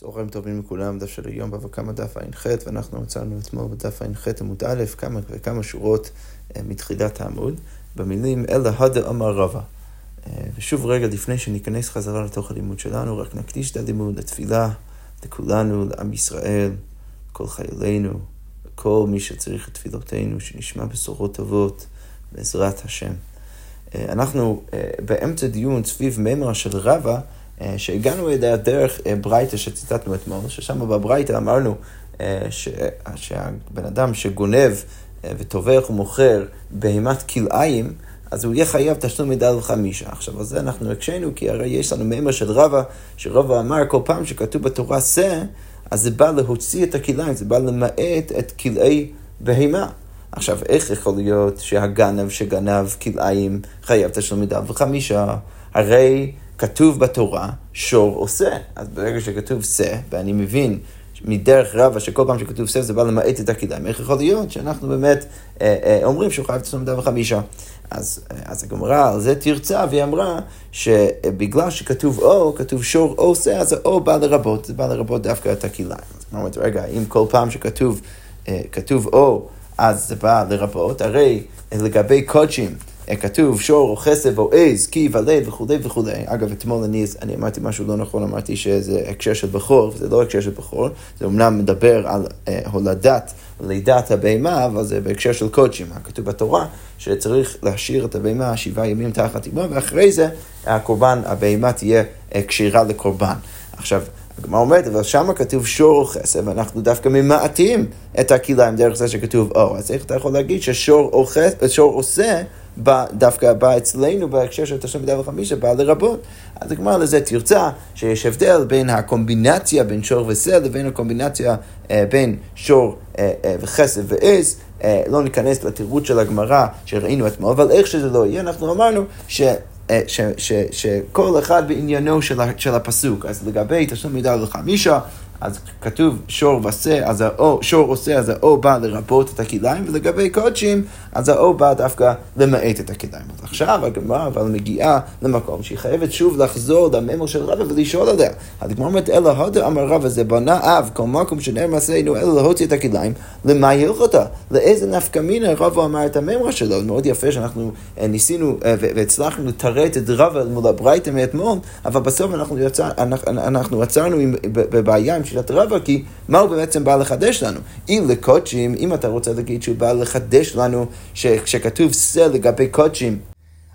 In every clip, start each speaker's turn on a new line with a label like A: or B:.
A: צהריים טובים לכולם, דף של היום בבא קמא דף ע"ח, ואנחנו מצאנו אתמול בדף ע"ח עמוד א', כמה וכמה שורות אה, מתחילת העמוד, במילים אלא הדה אמר רבא. אה, ושוב רגע לפני שניכנס חזרה לתוך הלימוד שלנו, רק נקדיש את הלימוד לתפילה, לכולנו, לעם ישראל, לכל חיילינו, לכל מי שצריך את תפילותינו, שנשמע בשורות טובות, בעזרת השם. אה, אנחנו באמצע דיון סביב מימרה של רבא, שהגענו אליה דרך אה, ברייתא שציטטנו אתמול, ששם בברייתא אמרנו אה, שהבן אדם שגונב וטובח ומוכר בהימת כלאיים, אז הוא יהיה חייב תשלום מדל וחמישה. עכשיו, על זה אנחנו הקשינו, כי הרי יש לנו מימר של רבא, שרבא אמר כל פעם שכתוב בתורה שא, אז זה בא להוציא את הכלאיים, זה בא למעט את כלאי בהימה. עכשיו, איך יכול להיות שהגנב שגנב כלאיים חייב תשלום מדל וחמישה? הרי כתוב בתורה, שור עושה. אז ברגע שכתוב שא, ואני מבין מדרך רבה שכל פעם שכתוב שא זה בא למעט את הכדאיים, איך יכול להיות שאנחנו באמת אה, אה, אומרים שהוא חייב תשלום מידה וחמישה? אז, אה, אז הגמרא על זה תרצה, והיא אמרה שבגלל שכתוב או, כתוב שור או שא, אז האו בא לרבות, זה בא לרבות דווקא את הכלאיים. אז אמרתי, רגע, אם כל פעם שכתוב אה, כתוב או, אז זה בא לרבות, הרי לגבי קודשים, כתוב שור או חסב או עז, כי ולד וכולי וכולי. אגב, אתמול אני, אני אמרתי משהו לא נכון, אמרתי שזה הקשר של בכור, וזה לא הקשר של בכור, זה אמנם מדבר על אה, הולדת, לידת הבהמה, אבל זה בהקשר של קודשים. כתוב בתורה שצריך להשאיר את הבהמה שבעה ימים תחת אימו, ואחרי זה הקורבן, הבהמה תהיה אה, כשירה לקורבן. עכשיו, הגמרא אומרת, אבל שמה כתוב שור או חסד, ואנחנו דווקא ממעטים את הכליים דרך זה שכתוב או. אז איך אתה יכול להגיד ששור או חסד, שור עושה בא, דווקא בא אצלנו בהקשר של תשלום בדל וחמישה, בא לרבות. אז הגמרא לזה תרצה שיש הבדל בין הקומבינציה בין שור וסל לבין הקומבינציה אה, בין שור אה, אה, וחסד ועז. אה, לא ניכנס לתירוץ של הגמרא שראינו אתמול, אבל איך שזה לא יהיה, אנחנו אמרנו ש... אה, שכל אחד בעניינו של, של הפסוק. אז לגבי תשלום מידה לחמישה, אז כתוב שור ועשה, אז האו, שור עושה, אז האו בא לרבות את הכליים, ולגבי קודשים, אז האו בא דווקא למעט את הכליים. אז עכשיו הגמרא אבל מגיעה למקום שהיא חייבת שוב לחזור לממר של רבא ולשאול עליה. הגמרא אומרת, אלא הודה אמר רבא, זה בנה אב, כל מקום שנר מעשינו, אלא להוציא את הכליים, למה הלכתה? לאיזה נפקא מינה רבא אמר את הממרה שלו? מאוד יפה שאנחנו אה, ניסינו אה, והצלחנו לתרט את רבא מול הברייתא מאתמול, אבל בסוף אנחנו, יצא, אנחנו, אנחנו עצרנו בבעיה עם שיטת רבא, כי מה הוא בעצם בא לחדש לנו? אם לקודשים, אם אתה רוצה להגיד שהוא בא לחדש לנו שכשכתוב שא לגבי קודשים,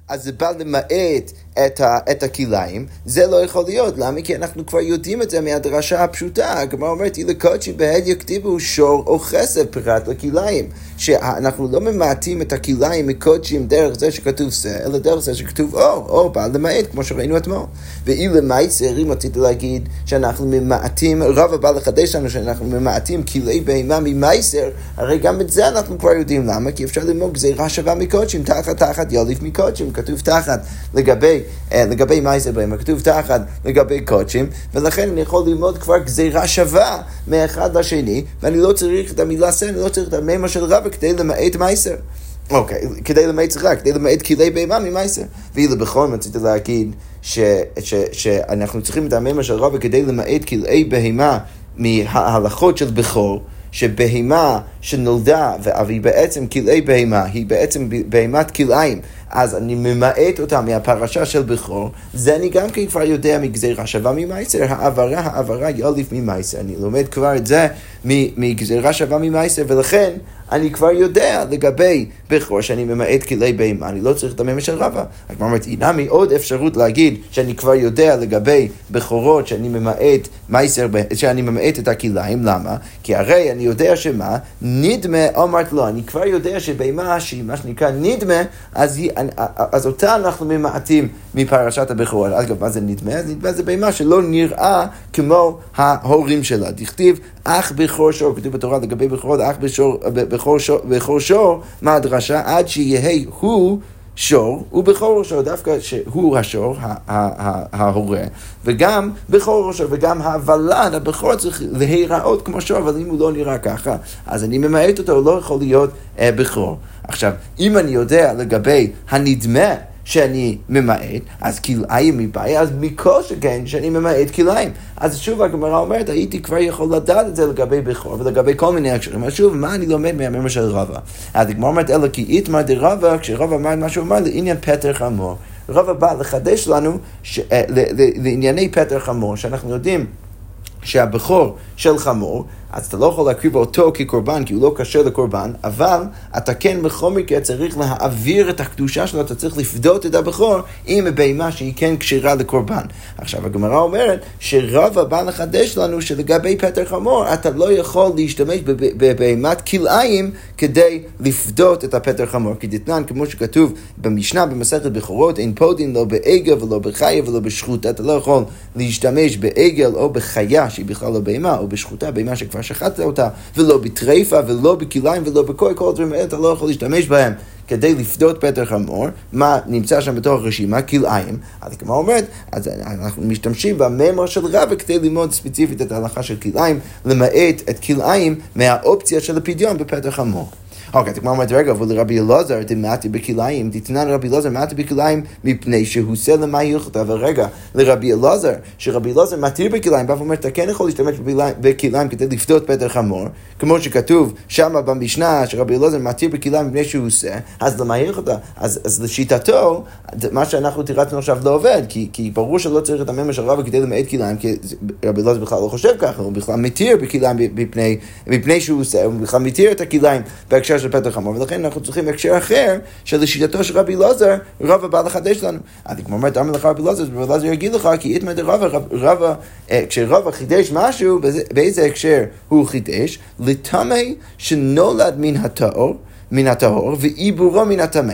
A: אז זה בא למעט את, ה, את הכליים, זה לא יכול להיות. למה? כי אנחנו כבר יודעים את זה מהדרשה הפשוטה. הגמרא אומרת, אילו קודשי בהד יכתיבו שור או חסד פרט לכליים. שאנחנו לא ממעטים את הכליים מקודשים דרך זה שכתוב זה, אלא דרך זה שכתוב או, או בא למעט, כמו שראינו אתמול. ואילו מייסר, אם רציתי להגיד שאנחנו ממעטים, רב הבא לחדש לנו שאנחנו ממעטים כלי בהמה ממייסר, הרי גם את זה אנחנו כבר יודעים. למה? כי אפשר ללמוד גזירה שווה מקודשים, תחת תחת יוליף מקודשים, כתוב תחת לגבי לגבי מייסר בהמה, כתוב תחת לגבי קודשים, ולכן אני יכול ללמוד כבר גזירה שווה מאחד לשני, ואני לא צריך את המילה סן, לא צריך את המימה של רבא כדי למעט מייסר. אוקיי, okay, כדי למעט סליחה, כדי למעט כלי בהמה ממייסר. ואילו בכל זאת רציתי להגיד ש, ש, שאנחנו צריכים את המימה של רבא כדי למעט כלי בהמה מההלכות של בכור. שבהמה שנולדה, והיא בעצם כלאי בהמה, היא בעצם בהמת כלאיים, אז אני ממעט אותה מהפרשה של בכור, זה אני גם כן כבר יודע מגזירה שווה ממייסר, העברה, העברה יוליף ממייסר. אני לומד כבר את זה מגזירה שווה ממייסר, ולכן אני כבר יודע לגבי בכור שאני ממעט כלי בהמה, אני לא צריך הממה של רבא. הגמרא אומרת, הנה מי עוד אפשרות להגיד שאני כבר יודע לגבי בכורות שאני ממעט מייסר, שאני ממעט את הכליים, למה? כי הרי אני יודע שמה? נדמה, אמרת לו, אני כבר יודע שבהמה שהיא מה שנקרא נדמה, אז, היא, אז אותה אנחנו ממעטים מפרשת הבכורות. אגב, מה זה נדמה? נדמה זה בהמה שלא נראה כמו ההורים שלה. דכתיב אח בכור שור, כתוב בתורה לגבי בכורות, אח בכור שור, מה הדרשה? עד שיהא הוא שור ובכור ראשו, דווקא שהוא השור, ההורה, וגם בכור ראשו, וגם הוולד, הבכור צריך להיראות כמו שור, אבל אם הוא לא נראה ככה, אז אני ממעט אותו, הוא לא יכול להיות אה, בכור. עכשיו, אם אני יודע לגבי הנדמה, שאני ממעט, אז כלאיים מבעיה, אז מכל שכן שאני ממעט כלאיים. אז שוב הגמרא אומרת, הייתי כבר יכול לדעת את זה לגבי בכור ולגבי כל מיני הקשרים. אז שוב, מה אני לומד מהמאמר של רבא? אז הגמרא אומרת, אלא כי איתמר דרבא, כשרבא אמר מה שהוא אמר, לעניין פטר חמור. רבא בא לחדש לנו ש... אה, לענייני פטר חמור, שאנחנו יודעים שהבכור של חמור אז אתה לא יכול להקריב אותו כקורבן, כי הוא לא כשר לקורבן, אבל אתה כן בכל מקרה צריך להעביר את הקדושה שלו, אתה צריך לפדות את הבכור עם הבהמה שהיא כן כשרה לקורבן. עכשיו, הגמרא אומרת שרבא בא לחדש לנו שלגבי פטר חמור, אתה לא יכול להשתמש בבהמת כלאיים כדי לפדות את הפטר חמור. כי דתנן, כמו שכתוב במשנה במסכת בכורות, אין פודין לא בעגל ולא בחיה ולא בשחוטה, אתה לא יכול להשתמש בעגל או בחיה שהיא בכלל לא בהמה, או בשחוטה, בהמה שכבר כבר שחטת אותה, ולא בטרפה, ולא בכליים, ולא בכל, כל הדברים האלה אתה לא יכול להשתמש בהם. כדי לפדות פטר חמור, מה נמצא שם בתוך הרשימה? כלאיים. אז כמו אומרת, אז אנחנו משתמשים בממר של רבא כדי ללמוד ספציפית את ההלכה של כלאיים, למעט את כלאיים מהאופציה של הפדיון בפטר חמור. אוקיי, אתה כבר אומרת, רגע, אבל לרבי אלעזר דמעתי בכליים, דתנן רבי אלעזר מעתי בכליים מפני שהוא עושה למה הלכת, אבל רגע, לרבי אלעזר, שרבי אלעזר מתיר בכליים, בא ואומר, אתה כן יכול להשתמש בכליים כדי לפדות פטר חמור, כמו שכתוב שם במשנה, שרבי אלעזר מתיר בכליים מפני שהוא עושה, אז למה הלכת? אז, אז לשיטתו, מה שאנחנו תירצנו עכשיו לא עובד, כי, כי ברור שלא צריך את הממר של רבא כדי למעט כליים, כי רבי אלעזר בכלל לא חושב ככה, הוא בכלל מתיר בכליים מפני שהוא עושה, הוא בכלל מתיר את הכליים בהקשר של פתח חמור, ולכן אנחנו צריכים הקשר אחר, שלשיטתו של רבי אלעזר, רבא בא לחדש לנו. אז כמו אומרת, אמר לך רבי אלעזר, רבי אלעזר יגיד לך, כי איתמר דרבא, רבא, אה, כשרבא חידש משהו, באיזה הקשר הוא חידש? לטמא שנולד מן הטהור, מן הטהור, ועיבורו מן הטמא.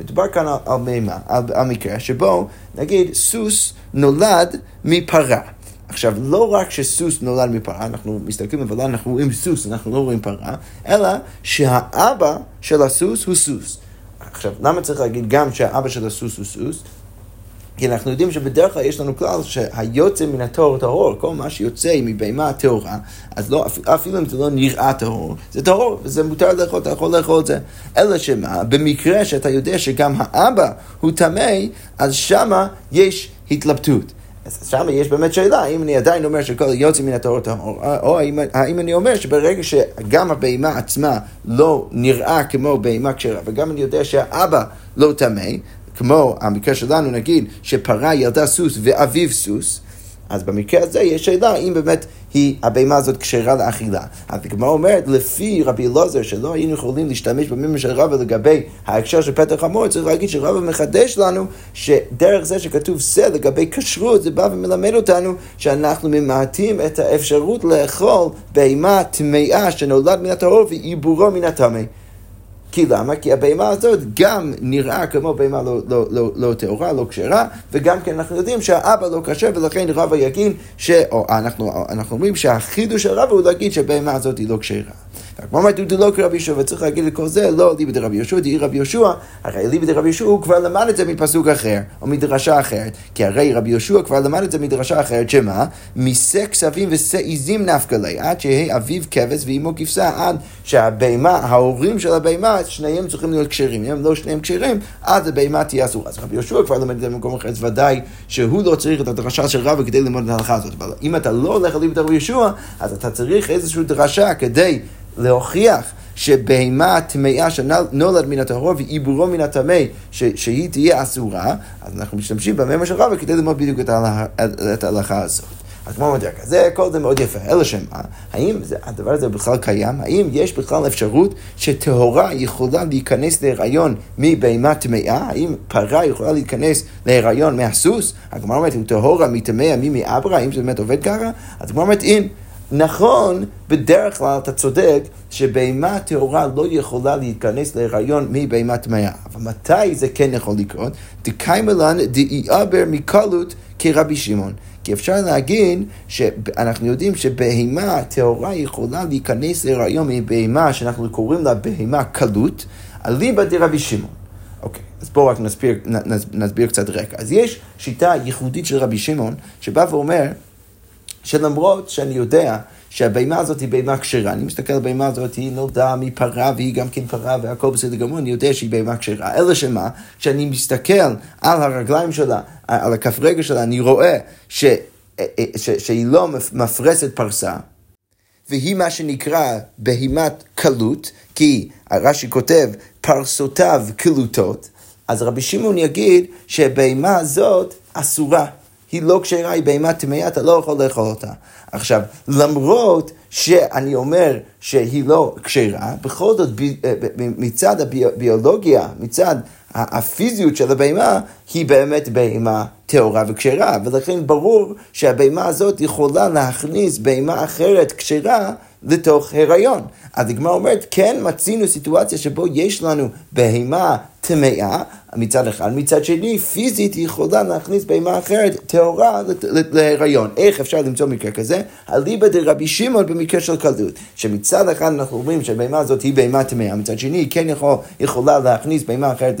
A: מדובר כאן על, מימה, על מקרה שבו, נגיד, סוס נולד מפרה. עכשיו, לא רק שסוס נולד מפרה, אנחנו מסתכלים אבל אנחנו רואים סוס, אנחנו לא רואים פרה, אלא שהאבא של הסוס הוא סוס. עכשיו, למה צריך להגיד גם שהאבא של הסוס הוא סוס? כי אנחנו יודעים שבדרך כלל יש לנו כלל שהיוצא מן הטהור טהור, כל מה שיוצא מבהמה טהורה, אז לא, אפילו אם זה לא נראה טהור, זה טהור, וזה מותר לאכול, אתה יכול לאכול את זה. אלא שמה, במקרה שאתה יודע שגם האבא הוא טמא, אז שמה יש התלבטות. אז שם יש באמת שאלה, האם אני עדיין אומר שכל יוצא מן הטהור טהור, או האם, האם אני אומר שברגע שגם הבהמה עצמה לא נראה כמו בהמה כשרה, וגם אני יודע שהאבא לא טמא, כמו המקרה שלנו נגיד שפרה ילדה סוס ואביו סוס, אז במקרה הזה יש שאלה אם באמת היא, הבהמה הזאת כשרה לאכילה. אז הגמרא אומרת, לפי רבי אלעזר, שלא היינו יכולים להשתמש במימון של רבא לגבי ההקשר של פתח חמור, צריך להגיד שרבא מחדש לנו שדרך זה שכתוב שא לגבי כשרות, זה בא ומלמד אותנו שאנחנו ממעטים את האפשרות לאכול בהמה טמאה שנולד מן הטהור ועיבורו מן הטמא. כי למה? כי הבהמה הזאת גם נראה כמו בהמה לא, לא, לא, לא טהורה, לא כשרה, וגם כן אנחנו יודעים שהאבא לא כשר, ולכן רבא יגיד, ש... או אנחנו, אנחנו אומרים שהחידוש של רבא הוא להגיד שהבהמה הזאת היא לא כשרה. כמו אמרת, דודו לא כרבי יהושע, וצריך להגיד לכל זה, לא ליבי דרבי יהושע, דהי רבי יהושע, הרי ליבי דרבי יהושע הוא כבר למד את זה מפסוק אחר, או מדרשה אחרת, כי הרי רבי יהושע כבר למד את זה מדרשה אחרת, שמה? משא כספים ושא עיזים נפקא לי, עד שיהא אביו כבש ואימו כבשה, עד שהבהמה, ההורים של הבהמה, שניהם צריכים להיות כשרים, אם לא שניהם כשרים, אז הבהמה תהיה אסורה. אז רבי יהושע כבר למד את זה במקום אחר, אז ודאי שהוא לא צריך את הדרשה של רבא כדי ללמוד את ההלכה הזאת, אבל אם אתה לא הולך לליבי דרבי יהושע, אז אתה צריך איזושהי דרשה כדי להוכיח שבהמה טמאה שנולד מן הטהור ועיבורו מן הטמא, שהיא תהיה אסורה, אז אנחנו משתמשים במאמר של רבא כדי ללמוד בדיוק את ההלכה הזאת. אז כמו אומר ככה, זה כל זה מאוד יפה, אלא שמה, האם זה, הדבר הזה בכלל קיים? האם יש בכלל אפשרות שטהורה יכולה להיכנס להיריון מבהמה טמאה? האם פרה יכולה להיכנס להיריון מהסוס? הגמרא אומרת, אם טהורה מטמאה מי מאברה, האם זה באמת עובד ככה? אז הגמרא אומרת, אין. נכון, בדרך כלל אתה צודק שבהמה טהורה לא יכולה להתכנס להיריון מבהמה טמאה. אבל מתי זה כן יכול לקרות? דקיימלן דאיעבר מקלות כרבי שמעון. כי אפשר להגיד שאנחנו יודעים שבהמה טהורה יכולה להיכנס להיריון מבהמה שאנחנו קוראים לה בהמה קלות, אליבא דרבי שמעון. אוקיי, אז בואו רק נסביר, נסביר קצת רקע. אז יש שיטה ייחודית של רבי שמעון, שבא ואומר שלמרות שאני יודע שהבהמה הזאת היא בהמה כשרה, אני מסתכל על הבהמה הזאת, היא נולדה מפרה והיא גם כן פרה והכל בסדר גמור, אני יודע שהיא בהמה כשרה. אלא שמה, כשאני מסתכל על הרגליים שלה, על הכף רגל שלה, אני רואה ש, ש, שהיא לא מפרסת פרסה. והיא מה שנקרא בהימת קלות, כי רש"י כותב פרסותיו קלוטות, אז רבי שמעון יגיד שהבהמה הזאת אסורה. היא לא כשרה, היא בהמה טמאה, אתה לא יכול לאכול אותה. עכשיו, למרות שאני אומר שהיא לא כשרה, בכל זאת אה, מצד הביולוגיה, מצד הפיזיות של הבהמה, היא באמת בהמה טהורה וכשרה, ולכן ברור שהבהמה הזאת יכולה להכניס בהמה אחרת כשרה לתוך הריון. אז הגמרא אומרת, כן מצינו סיטואציה שבו יש לנו בהמה טמאה מצד אחד, מצד שני פיזית היא יכולה להכניס בהמה אחרת טהורה להיריון. איך אפשר למצוא מקרה כזה? אליבא דרבי שמעון במקרה של קלות, שמצד אחד אנחנו אומרים שהבהמה הזאת היא בהמה טמאה, מצד שני היא כן יכול, יכולה להכניס בהמה אחרת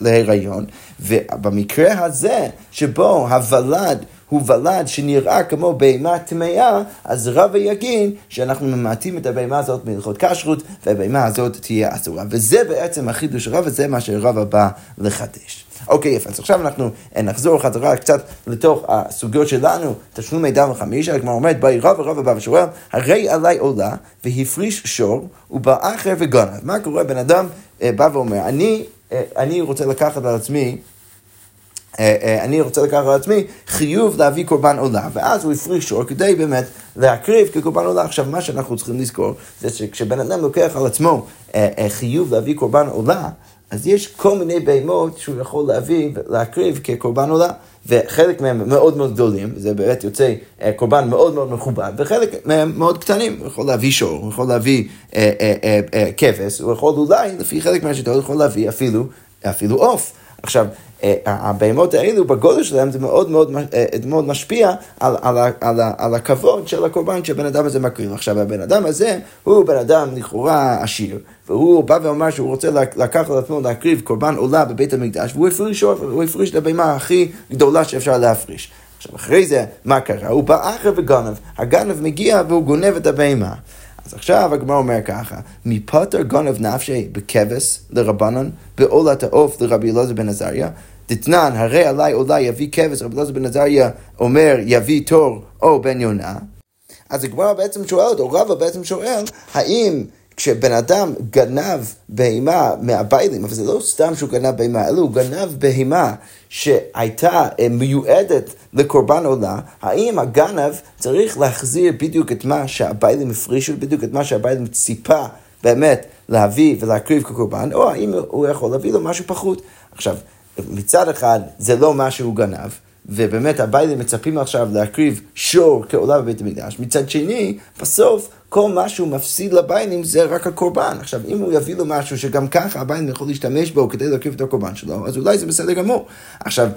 A: להיריון, ובמקרה הזה שבו הוולד הוא ולד שנראה כמו בהמה טמאה, אז רבא יגיד שאנחנו ממעטים את הבהמה הזאת מהלכות כשרות, והבהמה הזאת תהיה אסורה. וזה בעצם החידוש רבא, זה מה שרבא בא לחדש. אוקיי, יפה, אז עכשיו אנחנו נחזור חזרה קצת לתוך הסוגיות שלנו, תשלום מידע וחמיש, הגמרא אומרת, באי רבא רבא בא ושואל, הרי עלי עולה והפריש שור ובא אחר וגנב. מה קורה? בן אדם אה, בא ואומר, אני, אה, אני רוצה לקחת על עצמי אה, אה, אני רוצה לקחת על עצמי חיוב להביא קורבן עולה, ואז הוא הפריש שור כדי באמת להקריב כקורבן עולה. עכשיו, מה שאנחנו צריכים לזכור, זה שכשבן אדם לוקח על עצמו אה, חיוב להביא קורבן עולה, אז יש כל מיני בהמות שהוא יכול להביא ולהקריב כקורבן עולה. וחלק מהם מאוד מאוד גדולים, זה באמת יוצא קורבן מאוד מאוד מכובד, וחלק מהם מאוד קטנים, הוא יכול להביא שור, הוא יכול להביא כבש, הוא יכול אולי, לפי חלק מהשיטות, הוא יכול להביא אפילו, עוף. עכשיו, אה, הבהמות האלו בגודל שלהם זה מאוד מאוד, אה, מאוד משפיע על, על, על, על הכבוד של הקורבן שהבן אדם הזה מקריב. עכשיו הבן אדם הזה הוא בן אדם לכאורה עשיר, והוא בא ואומר שהוא רוצה לקחת על עצמו להקריב קורבן עולה בבית המקדש, והוא הפריש הוא הפריש את הבהמה הכי גדולה שאפשר להפריש. עכשיו אחרי זה, מה קרה? הוא בא אחר וגנב, הגנב מגיע והוא גונב את הבהמה. אז עכשיו הגמרא אומר ככה, מפטר גונב נפשי בכבש לרבנן, בעולת העוף לרבי אלעזר בן עזריה, דתנן, הרי עלי אולי יביא כבש, רבי אלעזר בן עזריה אומר יביא תור או בן יונה. אז הגמרא בעצם שואלת, או רבא בעצם שואל, האם כשבן אדם גנב בהמה מהביילים, אבל זה לא סתם שהוא גנב בהמה, אלא הוא גנב בהמה שהייתה אה, מיועדת לקורבן עולה, האם הגנב צריך להחזיר בדיוק את מה שהביילים הפרישו, בדיוק את מה שהביילים ציפה באמת להביא ולהקריב כקורבן, או האם הוא יכול להביא לו משהו פחות. עכשיו, מצד אחד זה לא מה שהוא גנב, ובאמת הביילים מצפים עכשיו להקריב שור כעולה בבית המקדש. מצד שני, בסוף כל מה שהוא מפסיד לביילים זה רק הקורבן. עכשיו, אם הוא יביא לו משהו שגם ככה הביילים יכול להשתמש בו כדי להקריב את הקורבן שלו, אז אולי זה בסדר גמור. עכשיו,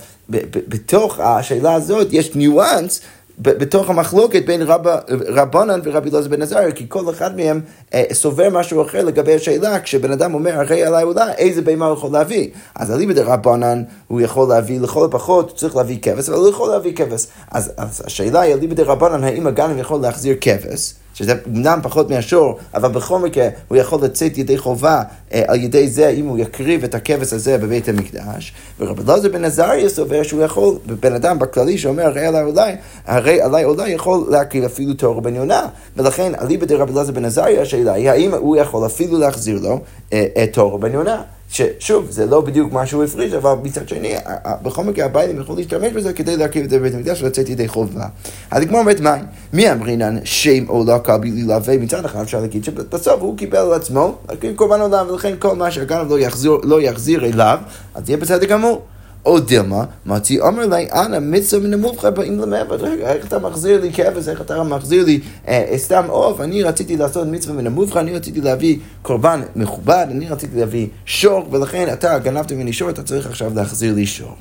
A: בתוך השאלה הזאת יש ניואנס בתוך המחלוקת בין רב, רבנן ורבי אלעזר בן עזריה, כי כל אחד מהם אה, סובר משהו אחר לגבי השאלה, כשבן אדם אומר, הרי עליי אולי, איזה בהמה הוא יכול להביא? אז אליבא דרבנן, הוא יכול להביא לכל הפחות, הוא צריך להביא כבש, אבל הוא יכול להביא כבש. אז, אז השאלה היא, אליבא דרבנן, האם הגנב יכול להחזיר כבש? שזה אמנם פחות מהשור, אבל בכל מקרה הוא יכול לצאת ידי חובה אה, על ידי זה אם הוא יקריב את הכבש הזה בבית המקדש. ורבי אלעזר בן עזריה סובר שהוא יכול, בן אדם בכללי שאומר הרי עליי אולי, הרי עליי אולי יכול להקריב אפילו תור בן יונה. ולכן אליבא דרבי אלעזר בן עזריה השאלה היא האם הוא יכול אפילו להחזיר לו אה, את תור בן יונה. ששוב, זה לא בדיוק מה שהוא הפריש, אבל מצד שני, בכל מקרה הביילים יכולים להשתמש בזה כדי להקריב את זה בבית המקדש ולצאת ידי חובה. אז כמו אומרת מים, מי אמרינן שם או לא קל בלי להווה? מצד אחד אפשר להגיד שבסוף הוא קיבל על עצמו להקריב קורבן עולם, ולכן כל מה שהגנב לא לא יחזיר אליו, אז יהיה בסדר גמור. או דילמה, מתי אומר לי, אנא מצווה מן המובחר באים למעבד. איך אתה מחזיר לי כבש, איך אתה מחזיר לי אה, סתם עוף? אני רציתי לעשות מצווה מן המובחר, אני רציתי להביא קורבן מכובד, אני רציתי להביא שור, ולכן אתה גנבת ממני שור, אתה צריך עכשיו להחזיר לי שור.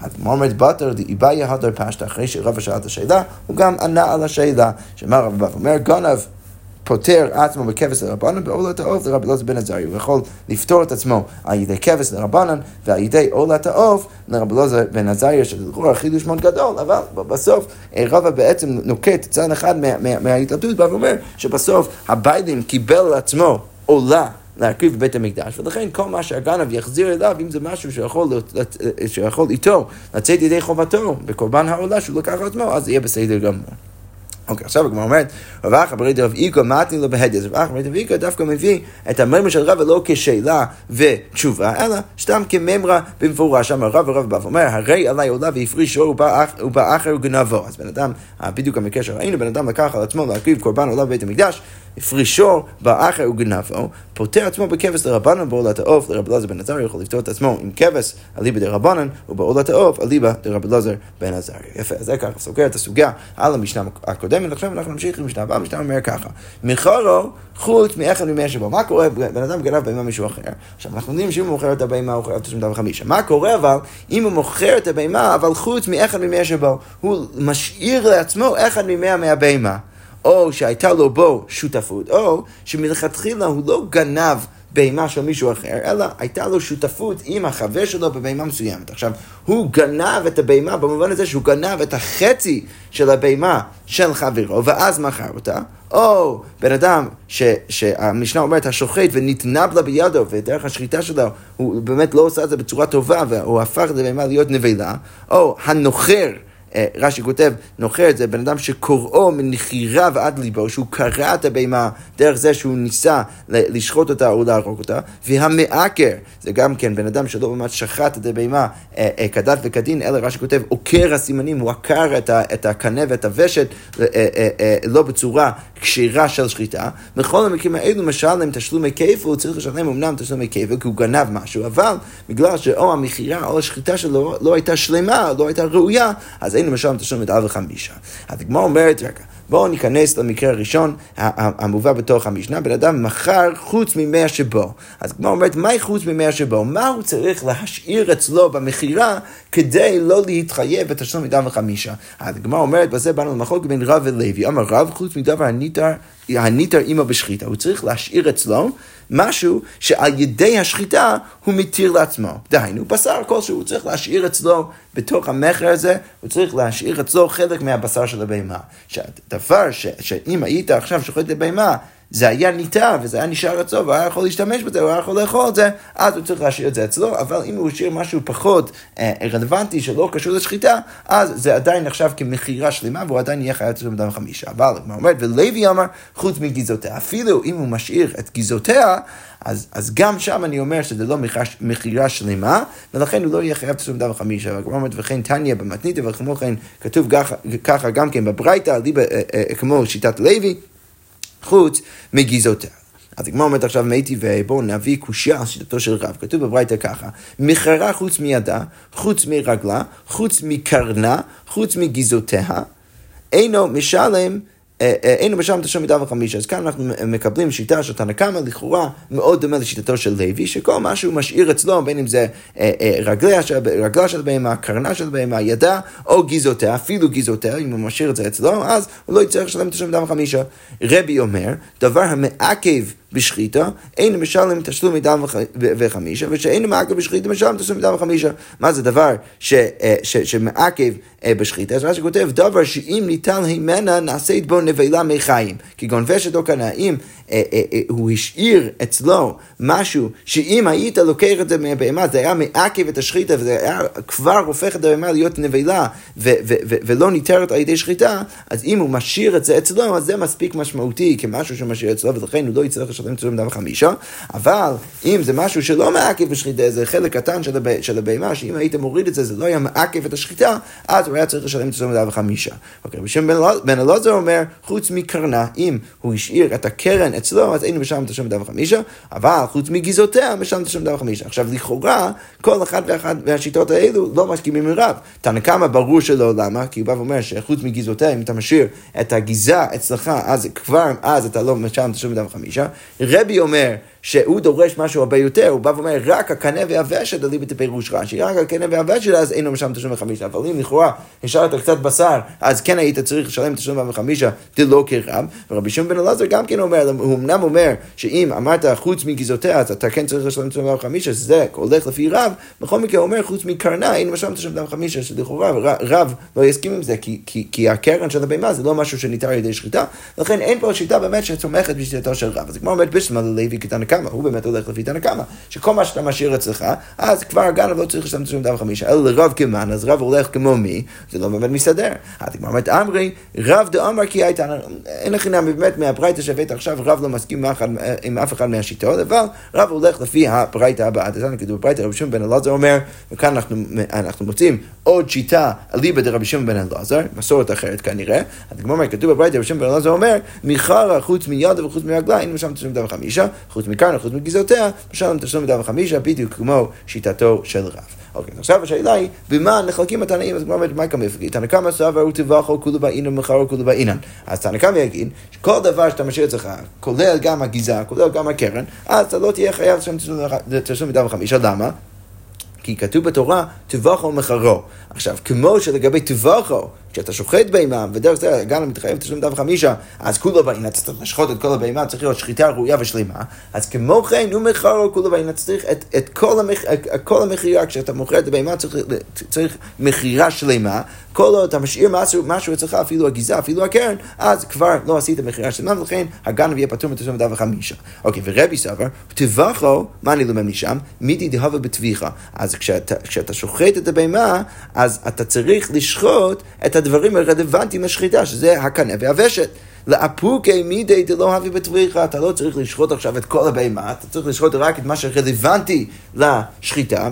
A: אז כמו אומרת בתר דאיבאיה הדר פשטה, אחרי שרבא שאל את השאלה, הוא גם ענה על השאלה. שמה רבא אומר, גנב פוטר עצמו בכבש לרבנן, בעולת העוף לרבי אלעזר בן עזריה. הוא יכול לפתור את עצמו על ידי כבש לרבנן ועל ידי עולת העוף לרבי אלעזר בן עזריה, שזה לכאורה חידוש מאוד גדול, אבל בסוף אה, רבא בעצם נוקט צד אחד מההתלבטות, בא ואומר שבסוף הביילים קיבל על עצמו עולה להקריב בבית המקדש, ולכן כל מה שהגנב יחזיר אליו, אם זה משהו שיכול, שיכול איתו לצאת ידי חובתו בקורבן העולה שהוא לקח על עצמו, אז יהיה בסדר גמור. אוקיי, עכשיו הגמרא אומרת, רב אחא ברי דרב איגו מתני לו בהדס. רב אחא ברי דרב איגו דווקא מביא את הממר של רבא לא כשאלה ותשובה, אלא סתם כממרה במפורש. אמר רב ורב בא ואומר, הרי עלי עולה והפריש שור ובא אחר וגנבו. אז בן אדם, בדיוק המקרה שראינו, בן אדם לקח על עצמו להקריב קורבן עולה בבית המקדש, הפרישו באחר וגנבו, פוטר עצמו בכבש דרבנן בעולת העוף, לרב אלעזר בן עזריה יכול לפתור את עצמו עם כבש אליבא דרבנן, ובעולת העוף אליבא דרב אלעזר בן עזריה. יפה, אז זה ככה סוגר את הסוגיה על המשנה הקודמת, עכשיו אנחנו נמשיך עם המשנה הבאה, המשנה אומר ככה, מחורו חוץ מאחד ממאה שבו. מה קורה? בן אדם גנב בהמה מישהו אחר. עכשיו, אנחנו יודעים שאם הוא מוכר את הבהמה, הוא חייב תשלום דבר חמישה. מה קורה אבל אם הוא מוכר את הבהמה, אבל חוץ מאחד ממאה שבו, הוא משאיר לעצמו אחד ממאה מהבהמה. או שהייתה לו בו שותפות, או שמלכתחילה הוא לא גנב בהמה של מישהו אחר, אלא הייתה לו שותפות עם החבר שלו בבהמה מסוימת. עכשיו, הוא גנב את הבהמה במובן הזה שהוא גנב את החצי של הבהמה של חברו, ואז מכר אותה, או בן אדם ש, שהמשנה אומרת השוחט ונתנב לה בידו, ודרך השחיטה שלו הוא באמת לא עושה את זה בצורה טובה, והוא הפך את הבהמה להיות נבלה, או הנוכר רש"י כותב, נוכר את זה בן אדם שקוראו מנחירה ועד ליבו, שהוא קרע את הבהמה דרך זה שהוא ניסה לשחוט אותה או להרוג אותה, והמעקר, זה גם כן בן אדם שלא ממש שחט את הבהמה אה, אה, כדת וכדין, אלא רש"י כותב, עוקר הסימנים, הוא עקר את הקנה ואת הוושת לא בצורה כשירה של שחיטה. בכל המקרים האלו משלם תשלומי כפל, הוא צריך לשלם אמנם תשלומי כפל כי הוא גנב משהו, אבל בגלל שאו המכירה או השחיטה שלו לא הייתה שלמה, לא הייתה ראויה, אז אין למשל תשלום את אב וחמישה. אז הגמרא אומרת, רגע, בואו ניכנס למקרה הראשון המובא בתוך המשנה, בן אדם מכר חוץ ממאה שבו. אז הגמרא אומרת, מהי חוץ ממאה שבו? מה הוא צריך להשאיר אצלו במכירה כדי לא להתחייב בתשלום אב וחמישה? אז הגמרא אומרת, בזה באנו למחוק בין רב ולוי. אמר רב, חוץ מדבר הניתר, הניתר עמו בשחיטה. הוא צריך להשאיר אצלו משהו שעל ידי השחיטה הוא מתיר לעצמו. דהיינו, בשר כלשהו, הוא צריך להשאיר אצלו, בתוך המכר הזה, הוא צריך להשאיר אצלו חלק מהבשר של הבהמה. שהדבר שאם היית עכשיו שוחט לבהמה, זה היה ניתן וזה היה נשאר אצלו והוא היה יכול להשתמש בזה, הוא היה יכול לאכול את זה, אז הוא צריך להשאיר את זה אצלו, אבל אם הוא השאיר משהו פחות אה, רלוונטי שלא קשור לשחיטה, אז זה עדיין נחשב כמכירה שלמה והוא עדיין יהיה חייב לשלם דם חמישה. אבל הוא אומר, ולוי אמר, חוץ מגזעותיה, אפילו אם הוא משאיר את גזעותיה, אז, אז גם שם אני אומר שזה לא מכירה שלמה, ולכן הוא לא יהיה חייב לשלם דם חמישה. והגמרא אומרת, וכן תניא במתניתא, וכמו כן כתוב ככה גם כן בברייתא, אה, אה, כמו שיטת לוי. חוץ מגזעותיה. אז הגמרא אומרת עכשיו מתי ובואו נביא קושייה על שיטתו של רב. כתוב בברייתא ככה, מכרה חוץ מידה, חוץ מרגלה, חוץ מקרנה, חוץ מגזעותיה, אינו משלם אין משלם תשלום מידה וחמישה. אז כאן אנחנו מקבלים שיטה של תנא קמא, לכאורה מאוד דומה לשיטתו של לוי, שכל מה שהוא משאיר אצלו, בין אם זה אה, רגליה של, רגלה של בהמה, קרנה של בהמה, ידה, או גזעותיה, אפילו גזעותיה, אם הוא משאיר את זה אצלו, אז הוא לא יצטרך לשלם תשלום מידה וחמישה. רבי אומר, דבר המעכב בשחיטה, אין משלם תשלום מדם וחמישה, ושאין מעכב בשחיטה משלם תשלום מדם וחמישה. מה זה דבר אה, שמעכב אה, בשחיטה? אז רש"י כותב, דבר שאם ניתן הימנה נעשית בו נבלה מחיים. כגון ושת או אם אה, הוא השאיר אצלו משהו שאם היית לוקח את זה מהבהמה, זה היה מעכב את השחיטה, וזה היה כבר הופך את הבהמה להיות נבלה ו- ו- ו- ולא ניתרת על ידי שחיטה, אז אם הוא משאיר את זה אצלו, אז זה מספיק משמעותי כמשהו שמשאיר אצלו, ולכן הוא לא יצטרך לשלם תשלום דם חמישה, אבל אם זה משהו שלא מעכב בשחיטה, זה חלק קטן של, הב... של הבהמה, שאם היית מוריד את זה, זה לא היה מעכב את השחיטה, אז הוא היה צריך לשלם תשלום דם חמישה. אוקיי, בשם בן אלעזר אומר, חוץ מקרנה, אם הוא השאיר את הקרן אצלו, אז אין משלם תשלום דם חמישה, אבל חוץ מגזעותיה, משלם תשלום דם חמישה. עכשיו, לכאורה, כל אחד ואחת מהשיטות האלו לא מסכימים עם רב. תנא קמא ברור שלא, למה? כי הוא בא ואומר שחוץ מגזעותיה, אם אתה משאיר את הגזע אצלך, אז כבר אז אתה לא משלם תשלום דם חמישה. רבי אומר שהוא דורש משהו הרבה יותר, הוא בא ואומר, רק הקנה והוושת עלי בפירוש רש"י, רק הקנה והוושת, אז אינו משלם תשלום בחמישה. אבל אם לכאורה השארת קצת בשר, אז כן היית צריך לשלם תשלום בחמישה, דלא כרב. ורבי שמעון בן אלעזר גם כן אומר, הוא אמנם אומר שאם אמרת חוץ מגזעותיה, אז אתה כן צריך לשלם תשלום בחמישה, שזה הולך לפי רב, בכל מקרה הוא אומר חוץ מקרנה, אינו משלם תשלום בחמישה, שלכאורה רב לא יסכים עם זה, כי, כי, כי הקרן של הבהמה זה לא משהו שניתן על ידי שחיטה, לכן אין פה שיטה באמת שתומכת בשיטתו של רב. אז כמו אומרת קמא, הוא באמת הולך לפי תנא קמא, שכל מה שאתה משאיר אצלך, אז כבר הגנב לא צריך לשלם תשלום בחמישה, אלא לרב כמן, אז רב הולך כמו מי, זה לא באמת מסתדר. אז כמו אומרת אמרי, רב דאמר כי הייתה, אין לך חינם באמת מהברייתא שהבאת עכשיו, רב לא מסכים עם אף אחד מהשיטות, אבל רב הולך לפי הברייתא הבאה. אז כתוב בברייתא, רבי שמעון בן אלעזר אומר, וכאן אנחנו, מוצאים עוד שיטה אליבא דרבי שמעון בן אלעזר, מסורת אחרת כנראה. אז כמו אומר, כתוב בברייתא, רבי שמעון בן אלעזר אומר, מחרא חוץ מידה וחוץ מרגליים, משלם תשלום דף חמישה, חוץ מקרנה, חוץ מגזעותיה, משלם תשלום דף חמישה, בדיוק כמו שיטתו של רב. אוקיי, עכשיו השאלה היא, במה נחלקים התנאים, אז אומרת, מה כמה יפגי? תנא קמא סבר הוא תבחו כולו באינן ומחרו כולו באינן. אז תנא קמא יגיד, שכל דבר שאתה משאיר אצלך, כולל גם הגזעה, כולל גם הקרן, אז אתה לא תהיה חייב תשלום מדף חמישה, למה? כי כתוב בתורה, תבחו מחרו. עכשיו, כמו שלגבי תבחו, כשאתה שוחט בהמה, ודרך זה הגן מתחייב תשלום דף חמישה, אז כולו אתה צריך לשחוט את כל הבהמה, צריך להיות שחיטה ראויה ושלימה, אז כמו כן, הוא מכרו כולו בעניין, צריך את, את כל, המח, כל המכירה, כשאתה מוכר את הבהמה, צריך, צריך מכירה שלמה, כל עוד אתה משאיר משהו, משהו אצלך, אפילו הגיזה, אפילו הקרן, אז כבר לא עשית מכירה שלמה, ולכן הגן יהיה פטור מתשלום דף חמישה. אוקיי, ורבי סבר, טבחו, מה אני לומד משם? מידי דהבה בטביחה. אז כשאתה, כשאתה שוחט את הבהמה, אז אתה צריך לשחוט את הדברים הרלוונטיים לשחיטה, שזה הקנה והוושת. לאפוקי מידי דלא הביא בטביחה, אתה לא צריך לשחוט עכשיו את כל הבהמה, אתה צריך לשחוט רק את מה שרלוונטי לשחיטה,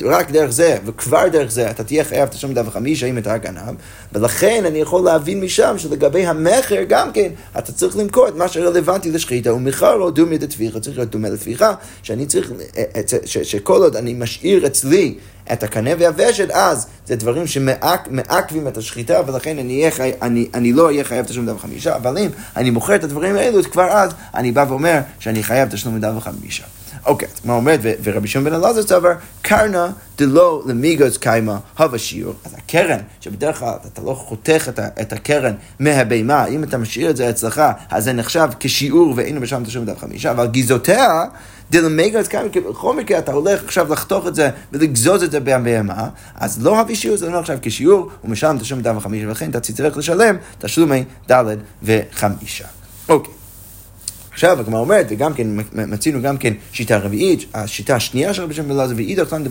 A: ורק דרך זה, וכבר דרך זה, אתה תהיה חייב תשלום דף חמישה אם אתה הגנב, ולכן אני יכול להבין משם שלגבי המכר גם כן, אתה צריך למכור את מה שרלוונטי לשחיטה, ומחר לא דומי דטביחה, צריך להיות דומה לטביחה, שאני צריך, אה, אה, שכל עוד אני משאיר אצלי את הקנה והוושת, אז זה דברים שמעכבים את השחיטה, ולכן אני, חי, אני, אני לא אהיה חייב תשלום דף חמישה, אבל אם אני מוכר את הדברים האלו, כבר אז אני בא ואומר שאני חייב תשלום דף חמישה. אוקיי, אז מה אומרת, ורבי שמעון בן אלעזר סבר, קרנה דלא למיגוס קיימה הווה שיעור. אז הקרן, שבדרך כלל אתה לא חותך את הקרן מהבהמה, אם אתה משאיר את זה אצלך, אז זה נחשב כשיעור ואין משלם תשלום דף חמישה, אבל גזעותיה... דלמגרס כאן, כי בכל מקרה אתה הולך עכשיו לחתוך את זה ולגזוז את זה בהמה, אז לא הביא שיעור, זה לא נחשב כשיעור, הוא משלם תשלום דף וחמישה, ולכן אתה צריך לשלם תשלומי ד' וחמישה. אוקיי. עכשיו הגמרא אומרת, וגם כן מצינו גם כן שיטה רביעית, השיטה השנייה של רבי שמעון בן אלעזר, ואידך כאן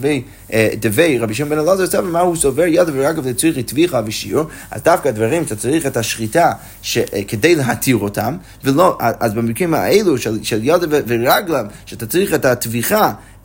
A: דבי רבי שמעון בן אלעזר, סבא מה הוא סובר? יד ורגב לצריך לטביחה ושיעור, אז דווקא הדברים שאתה צריך את השחיטה אה, כדי להתיר אותם, ולא, אז במקרים האלו של, של יד ורגלם, שאתה צריך את הטביחה אה, אה, אה,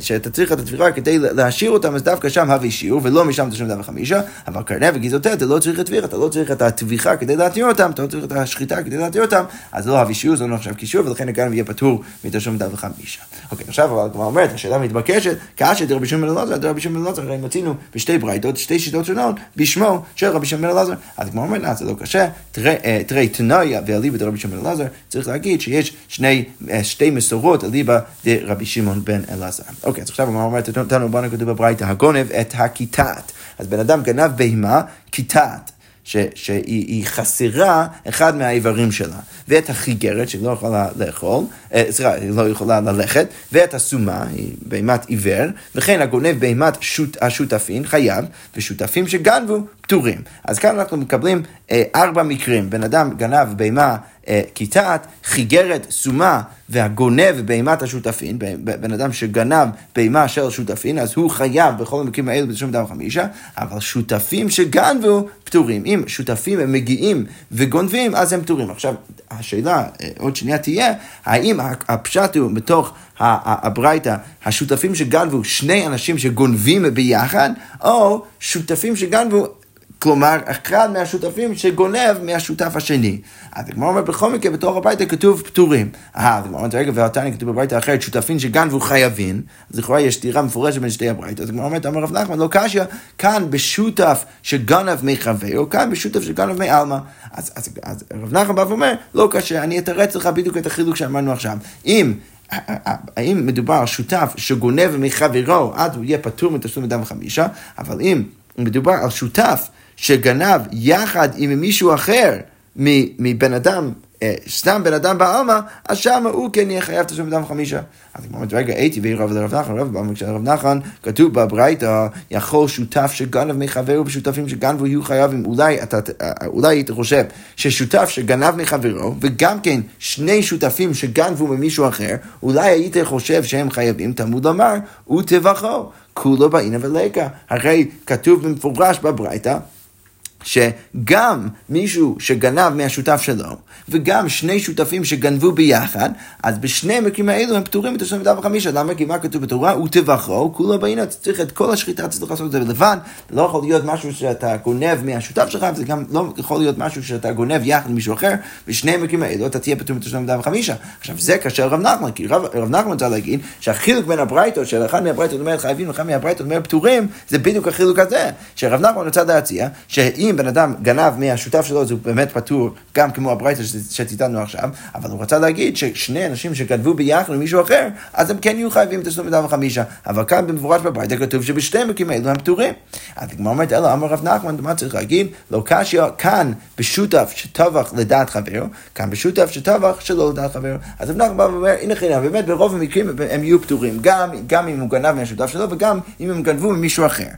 A: שאתה צריך את התבירה כדי להשאיר אותם, אז דווקא שם הביא שיעור, ולא משם תשלם דף חמישה, אבל קרנב וגזעותיה, אתה לא צריך את תבירה, אתה לא צריך את הטביחה כדי להתיר אותם, אתה לא צריך את השחיטה כדי להתיר אותם, אז לא הביא שיעור, זה לא נחשב כשיעור, ולכן הגן יהיה פטור מתשלום דף חמישה. אוקיי, עכשיו אבל כבר אומרת, השאלה מתבקשת, כאשר דרבי שמעון אלעזר, דרבי שמעון אלעזר, הרי מצינו בשתי ברייתות, שתי שיטות שונות, בשמו של רבי שמעון אלעזר. אז כמו אומרת, זה לא קשה, תראי תנאיה ואליבא דרבי שמעון אלעזר, צריך להגיד שיש שתי מסורות אליבא דרבי שמעון בן אלעזר. אוקיי, אז עכשיו הוא אומר, אותנו, בוא נקרא בברייתא, הגונב את הכיתת. אז בן אדם גנב בהמה, כיתת. ש, שהיא חסרה אחד מהאיברים שלה, ואת החיגרת שהיא לא יכולה לאכול, אה, סליחה, היא לא יכולה ללכת, ואת הסומה, היא בהמת עיוור, וכן הגונב בהמת שות, השותפים חייב, ושותפים שגנבו פטורים. אז כאן אנחנו מקבלים אה, ארבע מקרים, בן אדם גנב בהמה אה, כיתת, חיגרת, סומה והגונב בהימת השותפין, בן אדם שגנב בהימה של שותפין, אז הוא חייב בכל המקרים האלו בתשלום דם חמישה, אבל שותפים שגנבו פטורים. אם שותפים הם מגיעים וגונבים, אז הם פטורים. עכשיו, השאלה אה, עוד שנייה תהיה, האם הפשט הוא בתוך הברייתא, השותפים שגנבו שני אנשים שגונבים ביחד, או שותפים שגנבו כלומר, אחד מהשותפים שגונב מהשותף השני. אז הגמרא אומר, בכל מקרה, בתוך הביתה כתוב פטורים. אה, אז הגמרא אומרת, רגע, ועתני כתוב בביתה אחרת, שותפים שגנבו חייבים, אז לכאורה יש סתירה מפורשת בין שתי הברייתות. אז הגמרא אומרת, אמר רב נחמן, לא קשיא, כאן בשותף שגנב מי חברו, כאן בשותף שגנב מי עלמא. אז, אז, אז רב נחמן בא ואומר, לא קשה, אני אתרץ לך בדיוק את החילוק שאמרנו עכשיו. אם האם מדובר על שותף שגונב מחברו, אז הוא יהיה פטור מתשלום אדם וחמישה, אבל אם מדובר על שותף שגנב יחד עם מישהו אחר מבן אדם אה, סתם בן אדם בעלמא, אז שם הוא כן יהיה חייב תשלום בדם חמישה. אז היא אומרת, רגע, הייתי ואי רב לרב נחמן, רב במקשה לרב נחמן, כתוב בברייתא, יכול שותף שגנב מחברו ושותפים שגנבו יהיו חייבים. אולי, אתה, אולי היית חושב ששותף שגנב מחברו, וגם כן שני שותפים שגנבו ממישהו אחר, אולי היית חושב שהם חייבים, תלמוד לומר, ותבכו. כולו באינה ולקה. הרי כתוב במפורש בברייתא, שגם מישהו שגנב מהשותף שלו, וגם שני שותפים שגנבו ביחד, אז בשני המקרים האלו הם פטורים בתשלום מידה וחמישה. למה? כי מה כתוב בתורה? ותבחרו, כולו בעינו, אתה צריך את כל השחיטה, אתה צריך לעשות את זה לבד. זה לא יכול להיות משהו שאתה גונב מהשותף שלך, וזה גם לא יכול להיות משהו שאתה גונב יחד עם מישהו אחר. בשני המקרים האלו אתה תהיה פטור בתשלום מידה וחמישה. עכשיו זה קשה לרב נחמן, כי רב, רב נחמן רוצה להגיד שהחילוק בין הברייתות, של אחד מהברייתות אומר חייבים, ואחד מהברייתות אומר פטורים, זה בדיוק החילוק הזה. שרב נחמן רוצה להציע, שאם בן אדם גנב מהשותף שלו, אז הוא באמת פטור, גם כמו הברייתא שציטטנו עכשיו, אבל הוא רצה להגיד ששני אנשים שגנבו ביחד עם מישהו אחר, אז הם כן יהיו חייבים תשלום אדם וחמישה. אבל כאן במפורש בברייתא כתוב שבשתי המקרים האלו הם פטורים. אז הגמרא אומרת, אלא אמר רב נחמן, מה צריך להגיד? לא קשיא כאן בשותף שטבח לדעת חברו, כאן בשותף שטבח שלא לדעת חברו. אז רב נחמן בא ואומר, הנה חינם, באמת ברוב המקרים הם יהיו פטורים, גם, גם אם הוא גנב מהשותף שלו וגם אם הם גנבו ממישהו אחר.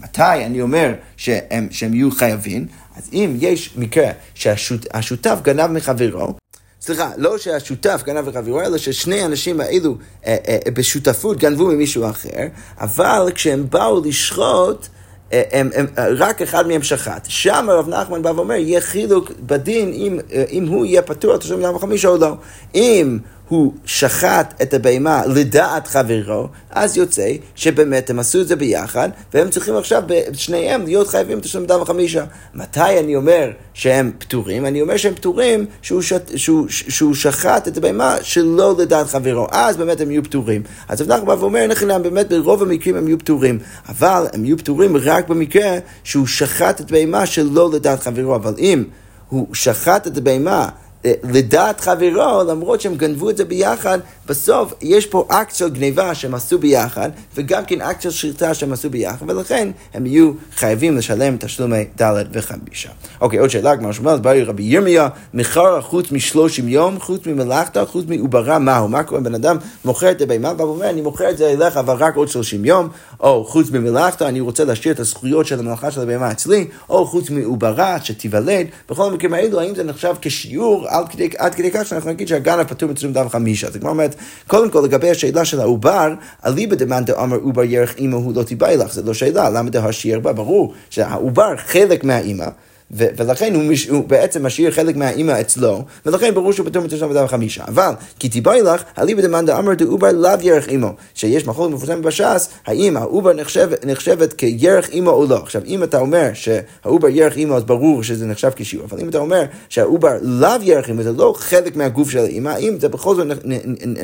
A: מתי אני אומר שהם, שהם יהיו חייבים? אז אם יש מקרה שהשותף גנב מחברו, סליחה, לא שהשותף גנב מחברו, אלא ששני האנשים האלו אה, אה, בשותפות גנבו ממישהו אחר, אבל כשהם באו לשחוט, אה, הם, הם, רק אחד מהם שחט. שם הרב נחמן בא ואומר, יהיה חילוק בדין אם, אה, אם הוא יהיה פטור תשלום יום החמישה או לא. אם הוא שחט את הבהמה לדעת חברו, אז יוצא שבאמת הם עשו את זה ביחד, והם צריכים עכשיו, שניהם, להיות חייבים את השלום דם וחמישה. מתי אני אומר שהם פטורים? אני אומר שהם פטורים שהוא, שת, שהוא, שהוא שחט את הבהמה שלא לדעת חברו, אז באמת הם יהיו פטורים. אז רב נחמן בא ואומר, נכון, באמת ברוב המקרים הם יהיו פטורים, אבל הם יהיו פטורים רק במקרה שהוא שחט את הבהמה שלא לדעת חברו, אבל אם הוא שחט את הבהמה לדעת חברו, למרות שהם גנבו את זה ביחד, בסוף יש פה אקט של גניבה שהם עשו ביחד, וגם כן אקט של שחיטה שהם עשו ביחד, ולכן הם יהיו חייבים לשלם תשלומי ד' וחמישה. אוקיי, עוד שאלה, גמרא אומרת, בעי רבי ירמיה, מכרה חוץ משלושים יום, חוץ ממלאכתה, חוץ מעוברה, מהו? מה קורה? בן אדם מוכר את הבהמה, ואומר, אני מוכר את זה אליך, אבל רק עוד שלושים יום, או חוץ ממלאכתה, אני רוצה להשאיר את הזכויות של המלאכה של הבהמה אצלי, או חוץ מעוברה, שתיוולד, בכל המקרים האלו, האם זה נחשב כשיעור עד כדי, עד כדי כך שאנחנו נגיד שהגנב פטור מתשלום דף חמישה. כמו אומרת, קודם כל לגבי השאלה של העובר, אליבא דמאן דאמר עובר ירך אימו הוא לא תיבאי לך, זה לא שאלה, למה דהשיר בה? ברור שהעובר חלק מהאימא. ו- ולכן הוא, מש- הוא בעצם משאיר חלק מהאימא אצלו, ולכן ברור שהוא פטור מתשלום אדם חמישה. אבל, כי תיבעי לך, אליבא דמאן דאמר דעובר לאו ירך אימו. שיש מחלוקת מפורסמת בש"ס, האם העובר נחשב, נחשבת כירך אימו או לא. עכשיו, אם אתה אומר שהעובר ירך אימו, אז ברור שזה נחשב כשיור. אבל אם אתה אומר שהעובר לאו ירך אימו, זה לא חלק מהגוף של האימא, אם זה בכל זאת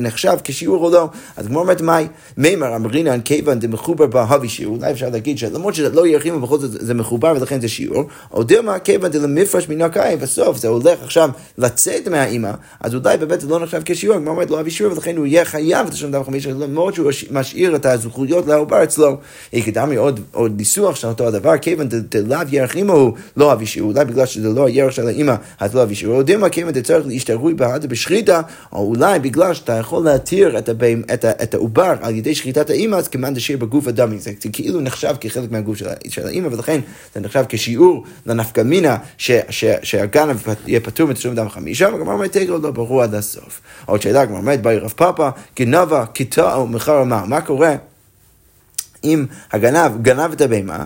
A: נחשב כשיור או לא, אז גמרא אומרת מאי, מי אמרינן כיוון דמחובר בה הוי שיור, אולי אפשר להגיד שלמרות שזה לא ירך אימו, בכל זאת זה מחובר ולכן זה שיור. או דילמא כיוון דלמפרש מינה קאי, בסוף זה הולך עכשיו לצאת מהאימא, אז אולי באמת זה לא נחשב כשיעור, כמו אומרת לא אבי שיעור, ולכן הוא יהיה חייב השם דבר חמישה, למרות שהוא משאיר את הזכויות לעובר אצלו. יקדמי עוד, ניסוח של אותו הדבר, כיוון דלאו ירח אימו הוא לא אבי שיעור, אולי בגלל שזה לא הירח של האימא, אז לא אבי שיעור. יודעים מה כיוון דצריך להשתרוי בהדה בשחיטה, או אולי בגלל שאתה יכול להתיר את, העובר על ידי שחיטת האימא, אז כמעט תשאיר בגוף הדמי, זה כאילו נחשב כחלק מהגוף של האימא, ולכן זה נחשב כשיעור לנפקא מינה שהגנב יהיה פטור מתשלום דם חמישה, והגמרא אומרת תגר לא ברור עד הסוף. עוד שאלה, הגמרא אומרת, באי רב פאפא, גנבה, כיתה מחר מה, מה קורה אם הגנב גנב את הבהמה,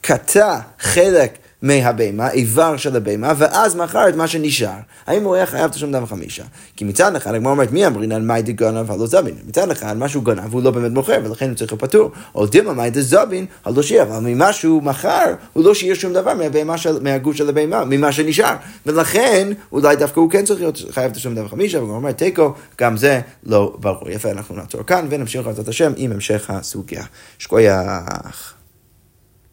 A: קטע חלק מהבהמה, איבר של הבהמה, ואז מכר את מה שנשאר. האם הוא היה חייב תשלום דם חמישה? כי מצד אחד, הגמרא אומרת, מי אמרינן מאי דגנב הלא זבין? מצד אחד, מה שהוא גנב הוא לא באמת מוכר, ולכן הוא צריך לפטור. או דימה מאי דזבין הלא שיר, אבל ממה שהוא מכר, הוא לא שיר שום דבר של, מהגוף של הבהמה, ממה שנשאר. ולכן, אולי דווקא הוא כן צריך להיות חייב תשלום דם חמישה, והגמרא אומרת, תיקו, גם זה לא ברור. יפה, אנחנו נעצור כאן, ונמשיך לעשות השם עם המשך הסוגיה. שקוייך.